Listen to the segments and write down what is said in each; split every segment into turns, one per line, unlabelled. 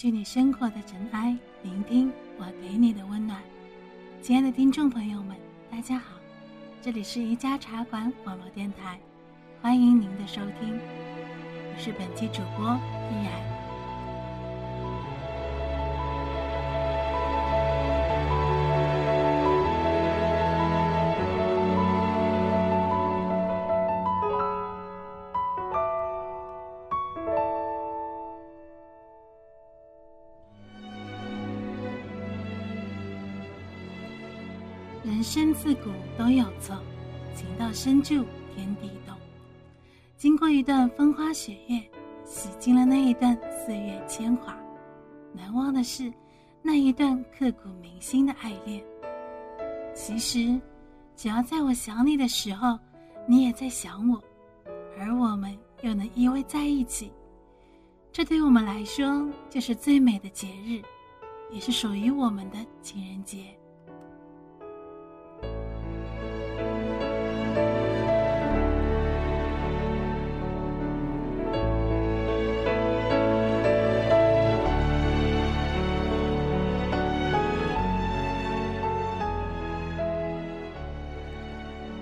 去你生活的尘埃，聆听我给你的温暖。亲爱的听众朋友们，大家好，这里是宜家茶馆网络电台，欢迎您的收听，我是本期主播依然。人生自古都有错，情到深处天地动。经过一段风花雪月，洗净了那一段岁月铅华。难忘的是那一段刻骨铭心的爱恋。其实，只要在我想你的时候，你也在想我，而我们又能依偎在一起，这对我们来说就是最美的节日，也是属于我们的情人节。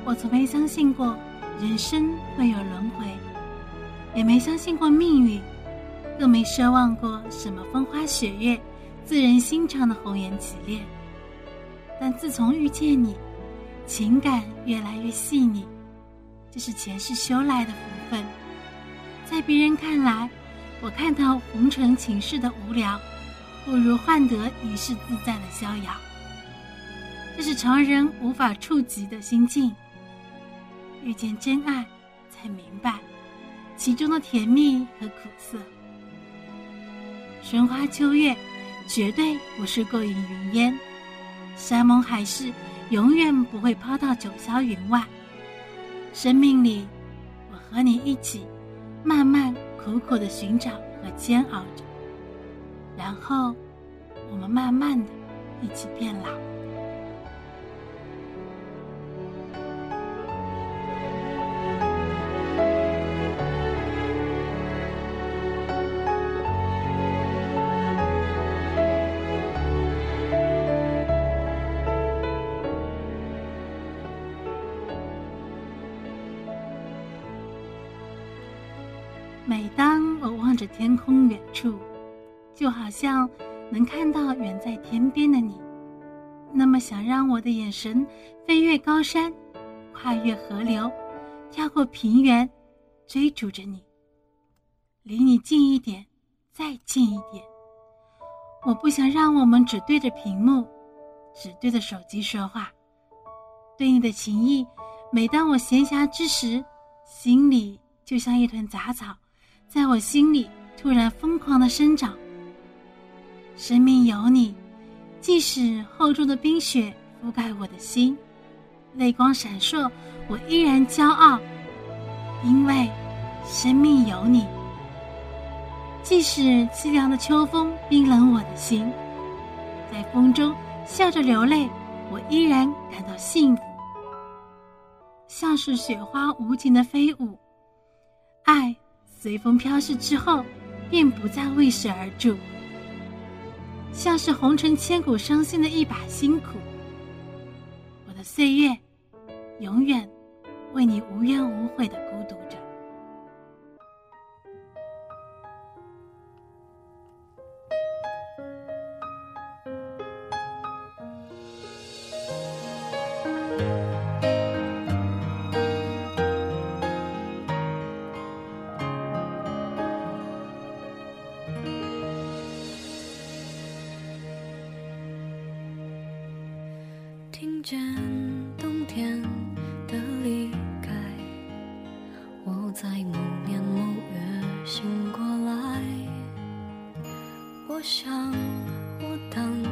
我从没相信过人生会有轮回，也没相信过命运，更没奢望过什么风花雪月、自人心肠的红颜绮恋。但自从遇见你，情感越来越细腻，这是前世修来的福分。在别人看来，我看到红尘情事的无聊，不如换得一世自在的逍遥。这是常人无法触及的心境。遇见真爱，才明白其中的甜蜜和苦涩。春花秋月，绝对不是过眼云烟；山盟海誓，永远不会抛到九霄云外。生命里，我和你一起，慢慢苦苦的寻找和煎熬着，然后，我们慢慢的一起变老。着天空远处，就好像能看到远在天边的你，那么想让我的眼神飞越高山，跨越河流，跳过平原，追逐着你，离你近一点，再近一点。我不想让我们只对着屏幕，只对着手机说话。对你的情谊，每当我闲暇之时，心里就像一团杂草。在我心里突然疯狂的生长。生命有你，即使厚重的冰雪覆盖我的心，泪光闪烁，我依然骄傲，因为生命有你。即使凄凉的秋风冰冷我的心，在风中笑着流泪，我依然感到幸福，像是雪花无情的飞舞，爱。随风飘逝之后，便不再为谁而住，像是红尘千古伤心的一把辛苦。我的岁月，永远为你无怨无悔的孤独着。
我想我等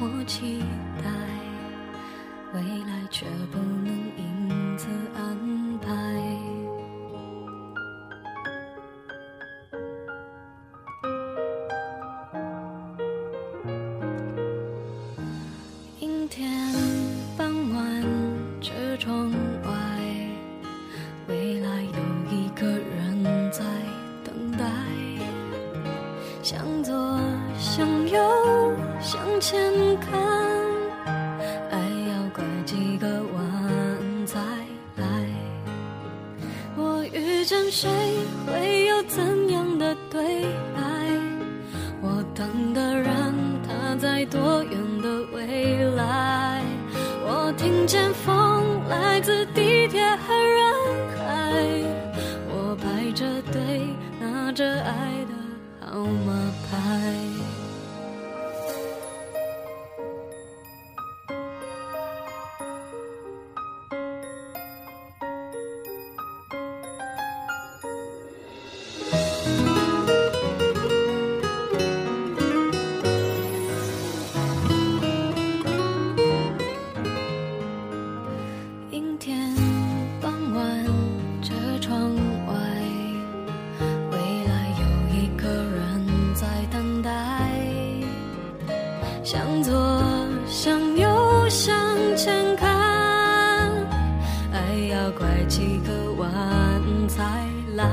我期待未来却不能因此安排。阴天傍晚车窗外未来有一个人在等待向左向右向前看。向左，向右，向前看，爱要拐几个弯才来。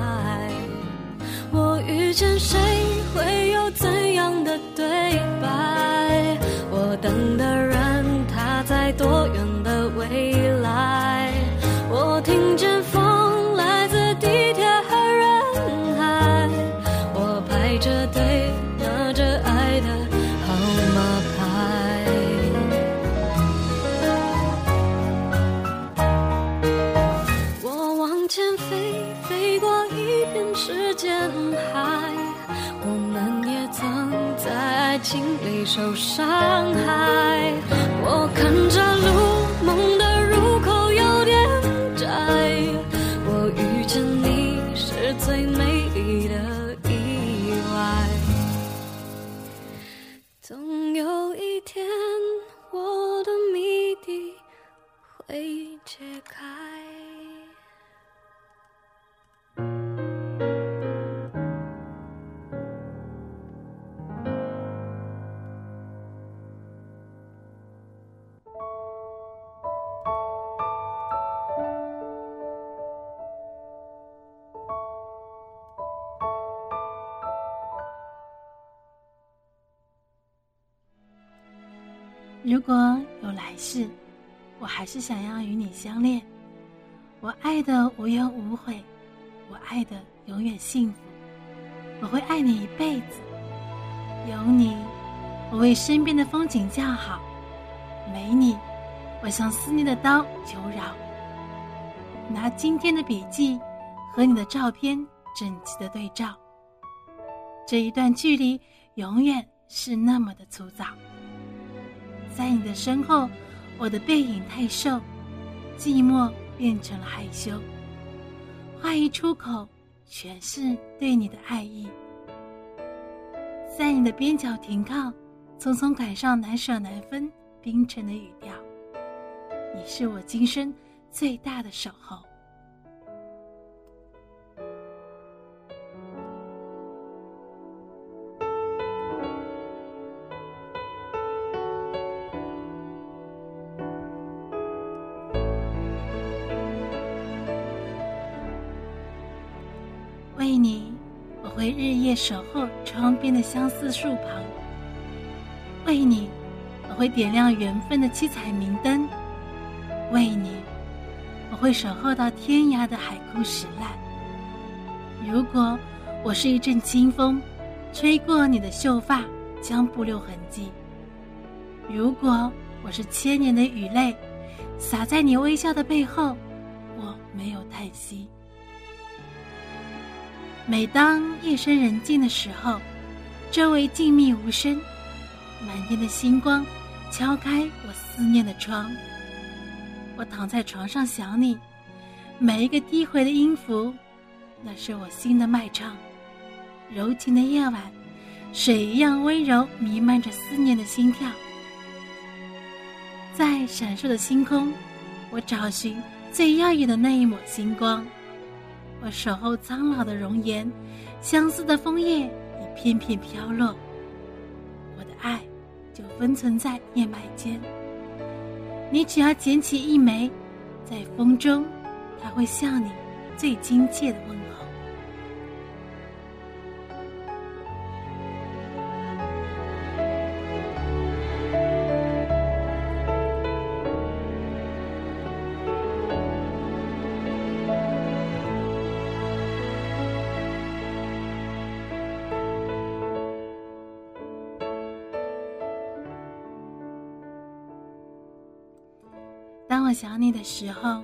我遇见谁，会有怎样的对白？我等的人，他在多远的未来？是，我
还是想要与你相恋。我爱的无怨无悔，我爱的永远幸福。我会爱你一辈子。有你，我为身边的风景叫好；没你，我像思念的刀求饶。拿今天的笔记和你的照片整齐的对照，这一段距离永远是那么的粗糙。在你的身后，我的背影太瘦，寂寞变成了害羞。话一出口，全是对你的爱意。在你的边角停靠，匆匆赶上难舍难分冰城的语调。你是我今生最大的守候。为你，我会日夜守候窗边的相思树旁。为你，我会点亮缘分的七彩明灯。为你，我会守候到天涯的海枯石烂。如果我是一阵清风，吹过你的秀发，将不留痕迹；如果我是千年的雨泪，洒在你微笑的背后，我没有叹息。每当夜深人静的时候，周围静谧无声，满天的星光敲开我思念的窗。我躺在床上想你，每一个低回的音符，那是我心的脉唱。柔情的夜晚，水一样温柔，弥漫着思念的心跳。在闪烁的星空，我找寻最耀眼的那一抹星光。我守候苍老的容颜，相思的枫叶一片片飘落。我的爱就封存在叶脉间。你只要捡起一枚，在风中，它会向你最亲切的问候。当我想你的时候，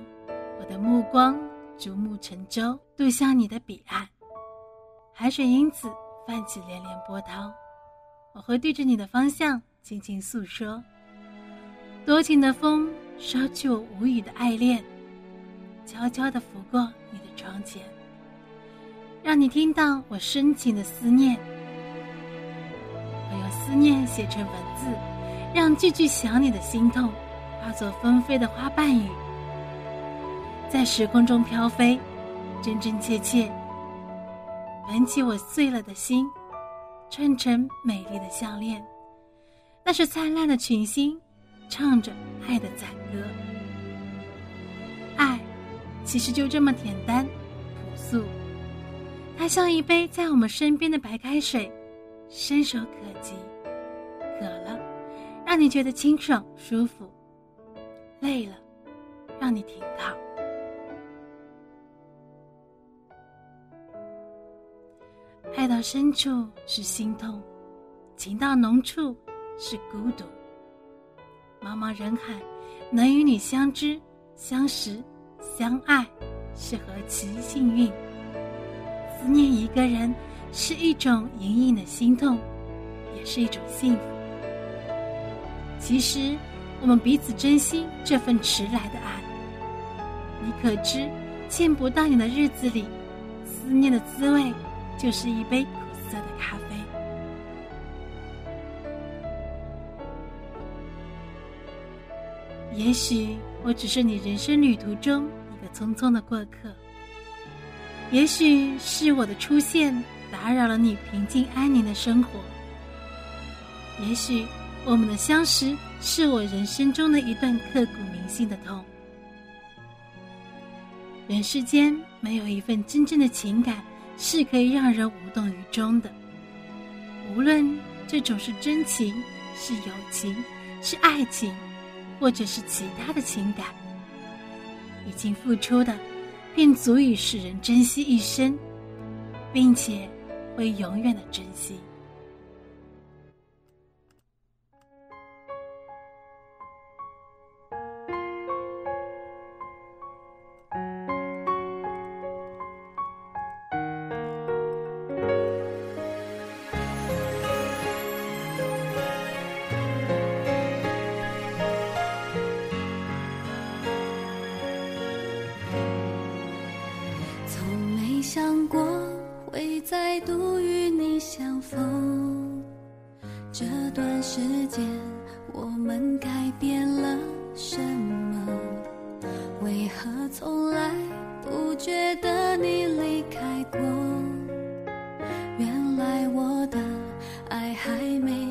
我的目光逐木成舟，渡向你的彼岸。海水因此泛起连连波涛，我会对着你的方向轻轻诉说。多情的风捎去我无语的爱恋，悄悄地拂过你的窗前，让你听到我深情的思念。我用思念写成文字，让句句想你的心痛。化作纷飞的花瓣雨，在时空中飘飞，真真切切吻起我碎了的心，串成美丽的项链。那是灿烂的群星，唱着爱的赞歌。爱，其实就这么简单、朴素。它像一杯在我们身边的白开水，伸手可及。渴了，让你觉得清爽舒服。累了，让你停靠。爱到深处是心痛，情到浓处是孤独。茫茫人海，能与你相知、相识、相爱，是何其幸运！思念一个人，是一种隐隐的心痛，也是一种幸福。其实。我们彼此珍惜这份迟来的爱。你可知，见不到你的日子里，思念的滋味就是一杯苦涩的咖啡。也许我只是你人生旅途中一个匆匆的过客，也许是我的出现打扰了你平静安宁的生活，也许我们的相识。是我人生中的一段刻骨铭心的痛。人世间没有一份真正的情感是可以让人无动于衷的，无论这种是真情、是友情、是爱情，或者是其他的情感，已经付出的，便足以使人珍惜一生，并且会永远的珍惜。
间我们改变了什么？为何从来不觉得你离开过？原来我的爱还没